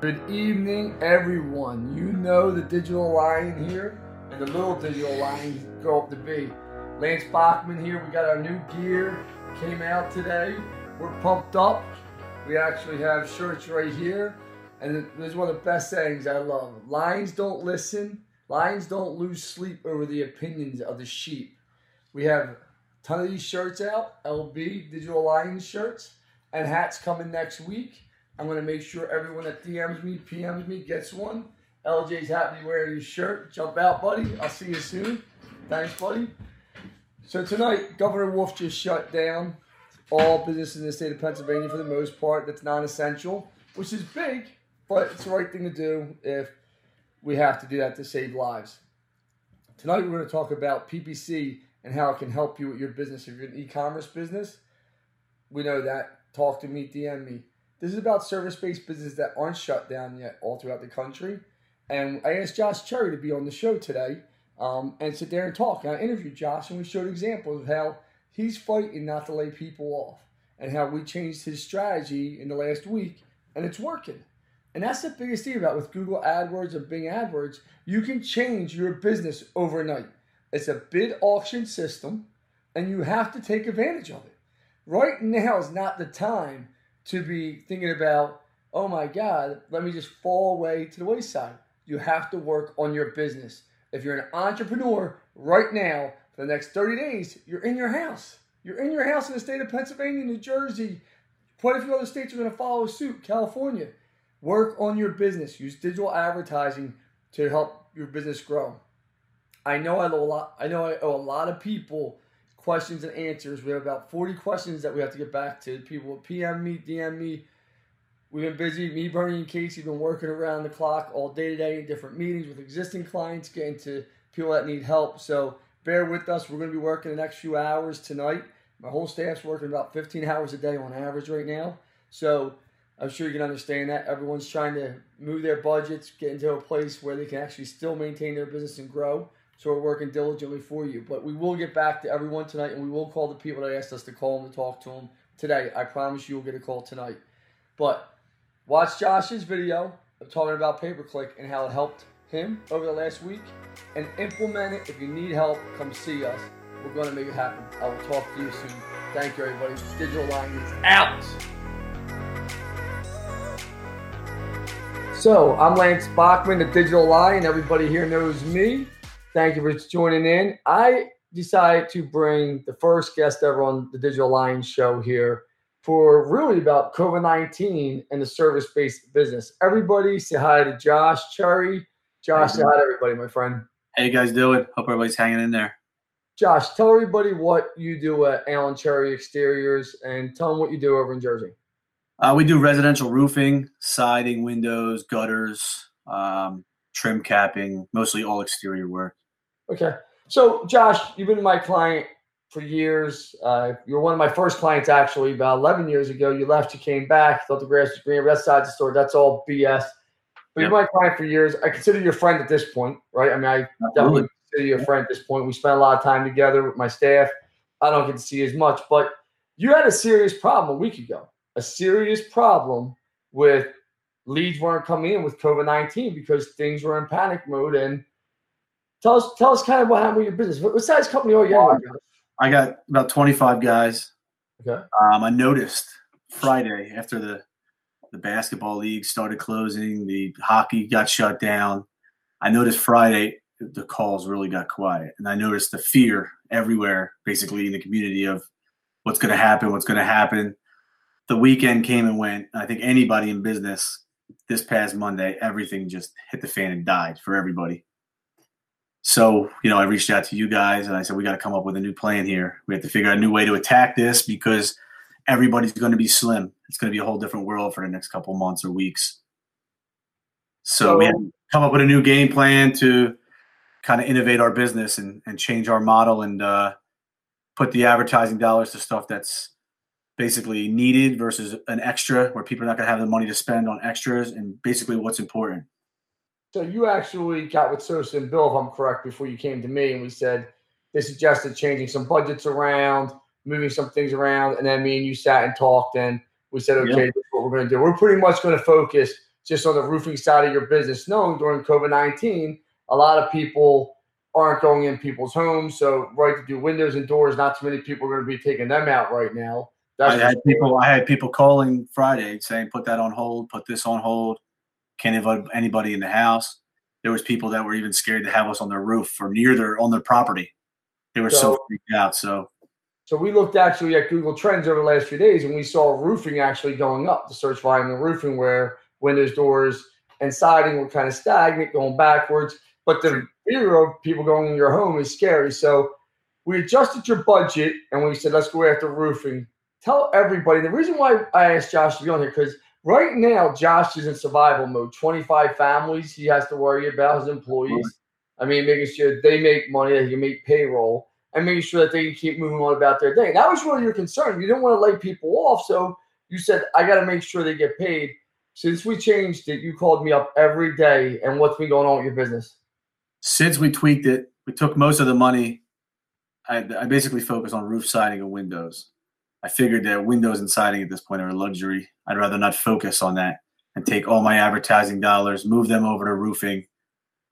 Good evening, everyone. You know the digital lion here and the little digital lions grow up to be. Lance Bachman here. We got our new gear, came out today. We're pumped up. We actually have shirts right here. And this is one of the best sayings I love. Lions don't listen. Lions don't lose sleep over the opinions of the sheep. We have a ton of these shirts out, LB Digital Lions shirts, and hats coming next week. I'm going to make sure everyone that DMs me, PMs me gets one. LJ's happy wearing his shirt. Jump out, buddy. I'll see you soon. Thanks, buddy. So tonight, Governor Wolf just shut down all business in the state of Pennsylvania for the most part that's non-essential, which is big, but it's the right thing to do if we have to do that to save lives. Tonight, we're going to talk about PPC and how it can help you with your business. If you're an e-commerce business, we know that. Talk to me, DM me. This is about service-based businesses that aren't shut down yet all throughout the country. And I asked Josh Cherry to be on the show today um, and sit there and talk. And I interviewed Josh, and we showed examples of how he's fighting not to lay people off and how we changed his strategy in the last week, and it's working. And that's the biggest thing about with Google AdWords and Bing AdWords, you can change your business overnight. It's a bid auction system, and you have to take advantage of it. Right now is not the time to be thinking about, oh my God, let me just fall away to the wayside. You have to work on your business. If you're an entrepreneur right now, for the next 30 days, you're in your house. You're in your house in the state of Pennsylvania, New Jersey. Quite a few other states are going to follow suit. California. Work on your business. Use digital advertising to help your business grow. I know I owe a lot. I know I owe a lot of people questions and answers. We have about 40 questions that we have to get back to. People PM me, DM me. We've been busy. Me, Bernie, and Casey have been working around the clock all day today in different meetings with existing clients, getting to people that need help. So bear with us. We're going to be working the next few hours tonight. My whole staff's working about 15 hours a day on average right now. So I'm sure you can understand that. Everyone's trying to move their budgets, get into a place where they can actually still maintain their business and grow. So we're working diligently for you. But we will get back to everyone tonight, and we will call the people that asked us to call them to talk to them today. I promise you will get a call tonight. But watch Josh's video of talking about pay per click and how it helped him over the last week, and implement it. If you need help, come see us. We're going to make it happen. I will talk to you soon. Thank you, everybody. Digital Lion is out. So I'm Lance Bachman, the Digital Lion. Everybody here knows me. Thank you for joining in. I decided to bring the first guest ever on the Digital Lions show here for really about COVID 19 and the service based business. Everybody say hi to Josh Cherry. Josh, say hi to everybody, my friend. How you guys doing? Hope everybody's hanging in there. Josh, tell everybody what you do at Allen Cherry Exteriors and tell them what you do over in Jersey. Uh, we do residential roofing, siding, windows, gutters, um, trim capping, mostly all exterior work. Okay. So, Josh, you've been my client for years. Uh, you were one of my first clients, actually, about 11 years ago. You left, you came back, thought the grass was greener. That's side of the story. That's all BS. But yep. you're my client for years. I consider you a friend at this point, right? I mean, I definitely consider you a friend at this point. We spent a lot of time together with my staff. I don't get to see as much, but you had a serious problem a week ago. A serious problem with leads weren't coming in with COVID 19 because things were in panic mode and Tell us, tell us kind of what happened with your business. What, size company are you? Well, I got about 25 guys. Okay. Um, I noticed Friday after the the basketball league started closing, the hockey got shut down. I noticed Friday the calls really got quiet, and I noticed the fear everywhere, basically in the community of what's going to happen, what's going to happen. The weekend came and went. I think anybody in business this past Monday, everything just hit the fan and died for everybody. So, you know, I reached out to you guys and I said, we got to come up with a new plan here. We have to figure out a new way to attack this because everybody's going to be slim. It's going to be a whole different world for the next couple months or weeks. So, we had to come up with a new game plan to kind of innovate our business and, and change our model and uh, put the advertising dollars to stuff that's basically needed versus an extra where people are not going to have the money to spend on extras and basically what's important. So you actually got with Sosa and Bill, if I'm correct, before you came to me, and we said they suggested changing some budgets around, moving some things around, and then me and you sat and talked, and we said, okay, yep. this is what we're going to do. We're pretty much going to focus. just on the roofing side of your business, knowing during COVID 19, a lot of people aren't going in people's homes. So, right to do windows and doors, not too many people are going to be taking them out right now. That's I had people. I had people calling Friday saying, "Put that on hold. Put this on hold. Can't invite anybody in the house." There was people that were even scared to have us on their roof or near their on their property. They were so, so freaked out. So, so we looked actually at Google Trends over the last few days, and we saw roofing actually going up. The search volume of roofing, where windows, doors, and siding were kind of stagnant, going backwards. But the fear of people going in your home is scary. So we adjusted your budget and we said, let's go after roofing. Tell everybody. The reason why I asked Josh to be on here, because right now Josh is in survival mode. 25 families he has to worry about, his employees. I mean, making sure they make money, that he can make payroll, and making sure that they can keep moving on about their day. And that was really your concern. You didn't want to lay people off. So you said, I got to make sure they get paid. Since we changed it, you called me up every day. And what's been going on with your business? since we tweaked it, we took most of the money. I, I basically focus on roof siding and windows. I figured that windows and siding at this point are a luxury. I'd rather not focus on that and take all my advertising dollars, move them over to roofing,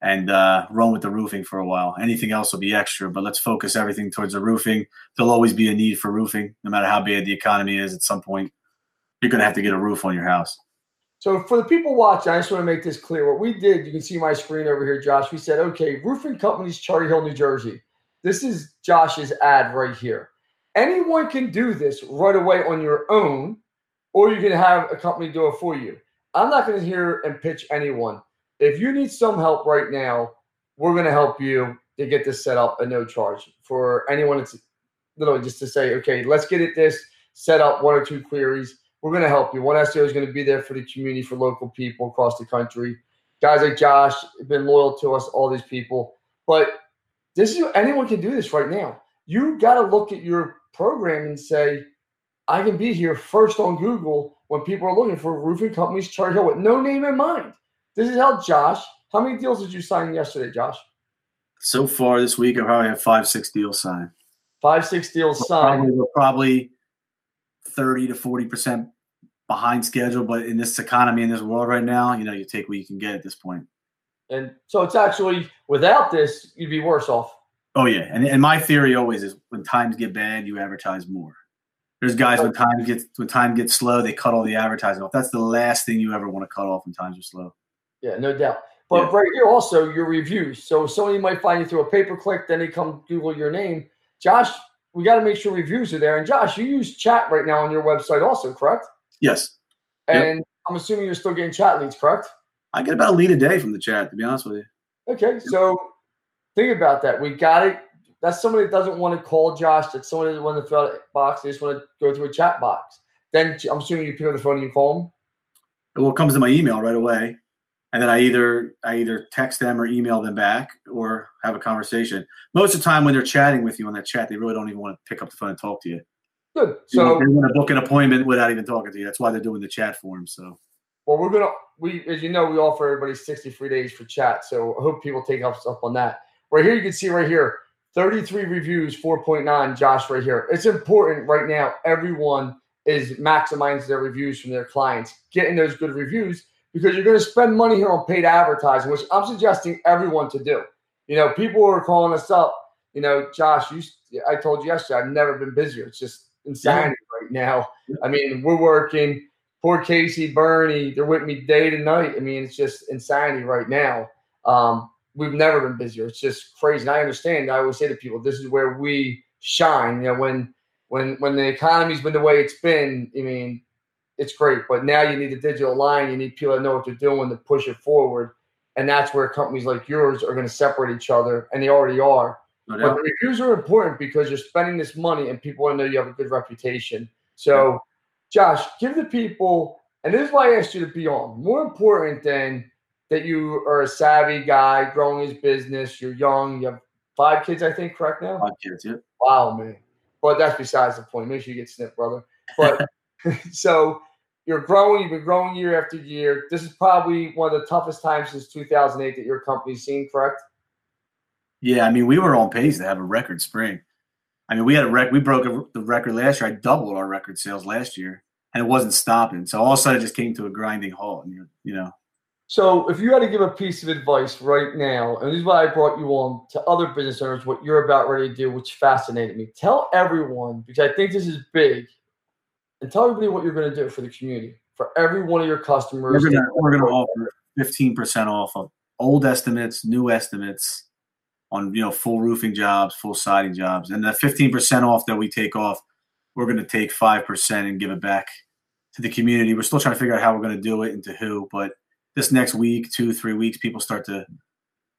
and uh, run with the roofing for a while. Anything else will be extra, but let's focus everything towards the roofing. There'll always be a need for roofing, no matter how bad the economy is. At some point, you're going to have to get a roof on your house. So for the people watching, I just want to make this clear. What we did, you can see my screen over here, Josh. We said, okay, roofing companies, Cherry Hill, New Jersey. This is Josh's ad right here. Anyone can do this right away on your own, or you can have a company do it for you. I'm not going to hear and pitch anyone. If you need some help right now, we're going to help you to get this set up at no charge for anyone. It's literally just to say, okay, let's get it this set up one or two queries we're going to help you. One SEO is going to be there for the community, for local people across the country. Guys like Josh have been loyal to us, all these people. But this is anyone can do this right now. You got to look at your program and say, I can be here first on Google when people are looking for roofing companies, Cherry Hill with no name in mind. This is how Josh. How many deals did you sign yesterday, Josh? So far this week, I probably have five, six deals signed. Five, six deals signed. Probably, probably 30 to 40% behind schedule. But in this economy, in this world right now, you know, you take what you can get at this point. And so it's actually without this, you'd be worse off. Oh yeah, and, and my theory always is when times get bad, you advertise more. There's guys when time gets when time gets slow, they cut all the advertising off. That's the last thing you ever want to cut off when times are slow. Yeah, no doubt. But yeah. right here also your reviews. So somebody might find you through a pay per click, then they come Google your name. Josh we got to make sure reviews are there. And Josh, you use chat right now on your website, also, correct? Yes. And yep. I'm assuming you're still getting chat leads, correct? I get about a lead a day from the chat, to be honest with you. Okay, so think about that. We got it. That's somebody that doesn't want to call Josh. That's somebody that doesn't want to fill out a box. They just want to go through a chat box. Then I'm assuming you pick up the phone and you call them. Well, it comes to my email right away and then I either I either text them or email them back or have a conversation. Most of the time when they're chatting with you on that chat, they really don't even want to pick up the phone and talk to you. Good. So they want to book an appointment without even talking to you. That's why they're doing the chat form. So well, we're gonna we as you know we offer everybody sixty free days for chat. So I hope people take us up on that. Right here, you can see right here. 33 reviews, 4.9. Josh, right here. It's important right now. Everyone is maximizing their reviews from their clients, getting those good reviews because you're going to spend money here on paid advertising, which I'm suggesting everyone to do. You know, people are calling us up. You know, Josh, you, I told you yesterday, I've never been busier. It's just insanity yeah. right now. I mean, we're working. Poor Casey, Bernie, they're with me day to night. I mean, it's just insanity right now. Um, we've never been busier. It's just crazy. And I understand. I always say to people, this is where we shine. You know, when when when the economy's been the way it's been, I mean, it's great. But now you need a digital line. You need people that know what they're doing to push it forward. And that's where companies like yours are going to separate each other, and they already are. No but the reviews are important because you're spending this money, and people want to know you have a good reputation. So, Josh, give the people, and this is why I asked you to be on. More important than that, you are a savvy guy growing his business. You're young. You have five kids, I think. Correct now. Five kids. Yeah. Wow, man. But that's besides the point. Make sure you get snipped, brother. But so you're growing, you've been growing year after year. This is probably one of the toughest times since 2008 that your company's seen, correct? Yeah, I mean, we were on pace to have a record spring. I mean, we had a rec. We broke a, the record last year. I doubled our record sales last year, and it wasn't stopping. So all of a sudden, it just came to a grinding halt. And you know, So, if you had to give a piece of advice right now, and this is why I brought you on to other business owners, what you're about ready to do, which fascinated me, tell everyone, because I think this is big, and tell everybody what you're going to do for the community, for every one of your customers. We're gonna, we're gonna offer 15% off of old estimates, new estimates on you know full roofing jobs, full siding jobs, and the 15% off that we take off, we're gonna take five percent and give it back to the community. We're still trying to figure out how we're gonna do it and to who, but this next week, two, three weeks, people start to.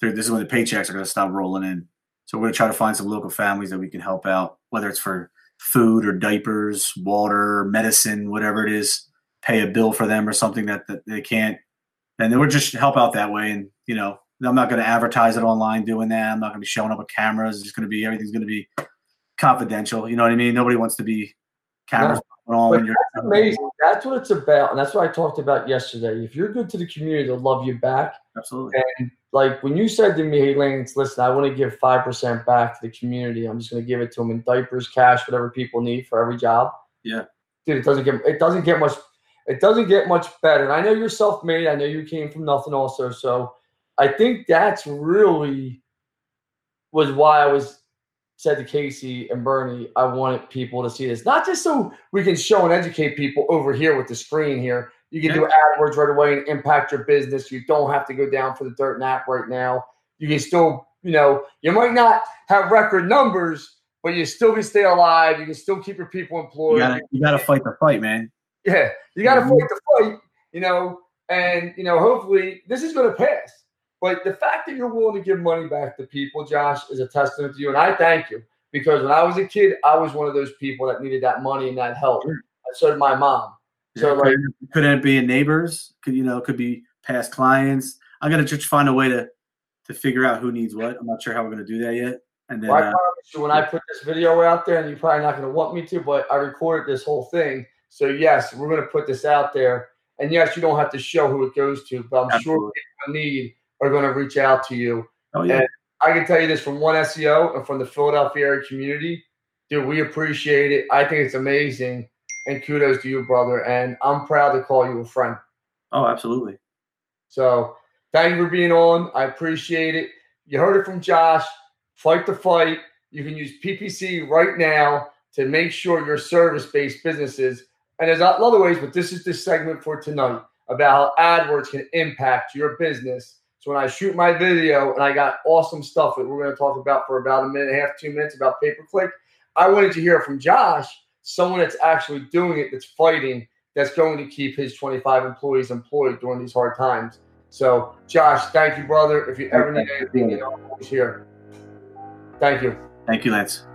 This is when the paychecks are going to stop rolling in. So we're going to try to find some local families that we can help out, whether it's for food or diapers, water, medicine, whatever it is. Pay a bill for them or something that, that they can't, and then we're just help out that way. And you know, I'm not going to advertise it online doing that. I'm not going to be showing up with cameras. It's just going to be everything's going to be confidential. You know what I mean? Nobody wants to be cameras on when you're that's amazing. That's what it's about, and that's what I talked about yesterday. If you're good to the community, they'll love you back. Absolutely. And like when you said to me, "Hey, Lance, listen, I want to give five percent back to the community. I'm just going to give it to them in diapers, cash, whatever people need for every job." Yeah, dude, it doesn't get it doesn't get much it doesn't get much better. And I know you're self-made. I know you came from nothing, also. So I think that's really was why I was said to Casey and Bernie, I wanted people to see this, not just so we can show and educate people over here with the screen here. You can yeah. do AdWords right away and impact your business. You don't have to go down for the dirt nap right now. You can still, you know, you might not have record numbers, but you still can stay alive. You can still keep your people employed. You gotta, fight the fight, man. Yeah, you gotta mm-hmm. fight the fight. You know, and you know, hopefully this is going to pass. But the fact that you're willing to give money back to people, Josh, is a testament to you. And I thank you because when I was a kid, I was one of those people that needed that money and that help. Sure. So did my mom. So yeah, like, couldn't it be in neighbors? Could you know? Could be past clients. I'm gonna just find a way to to figure out who needs what. I'm not sure how we're gonna do that yet. And then well, I uh, you, when I put this video out there, and you're probably not gonna want me to, but I recorded this whole thing. So yes, we're gonna put this out there. And yes, you don't have to show who it goes to, but I'm Absolutely. sure people need are going to reach out to you. Oh, yeah. And I can tell you this from one SEO and from the Philadelphia area community. Dude, we appreciate it. I think it's amazing. And kudos to you, brother. And I'm proud to call you a friend. Oh, absolutely. So thank you for being on. I appreciate it. You heard it from Josh. Fight the fight. You can use PPC right now to make sure your service based businesses, and there's a lot of other ways, but this is the segment for tonight about how AdWords can impact your business so when I shoot my video and I got awesome stuff that we're going to talk about for about a minute and a half, two minutes about pay per click, I wanted to hear from Josh, someone that's actually doing it, that's fighting, that's going to keep his 25 employees employed during these hard times. So, Josh, thank you, brother. If you ever need anything, you know, I'm always here. Thank you. Thank you, Lance.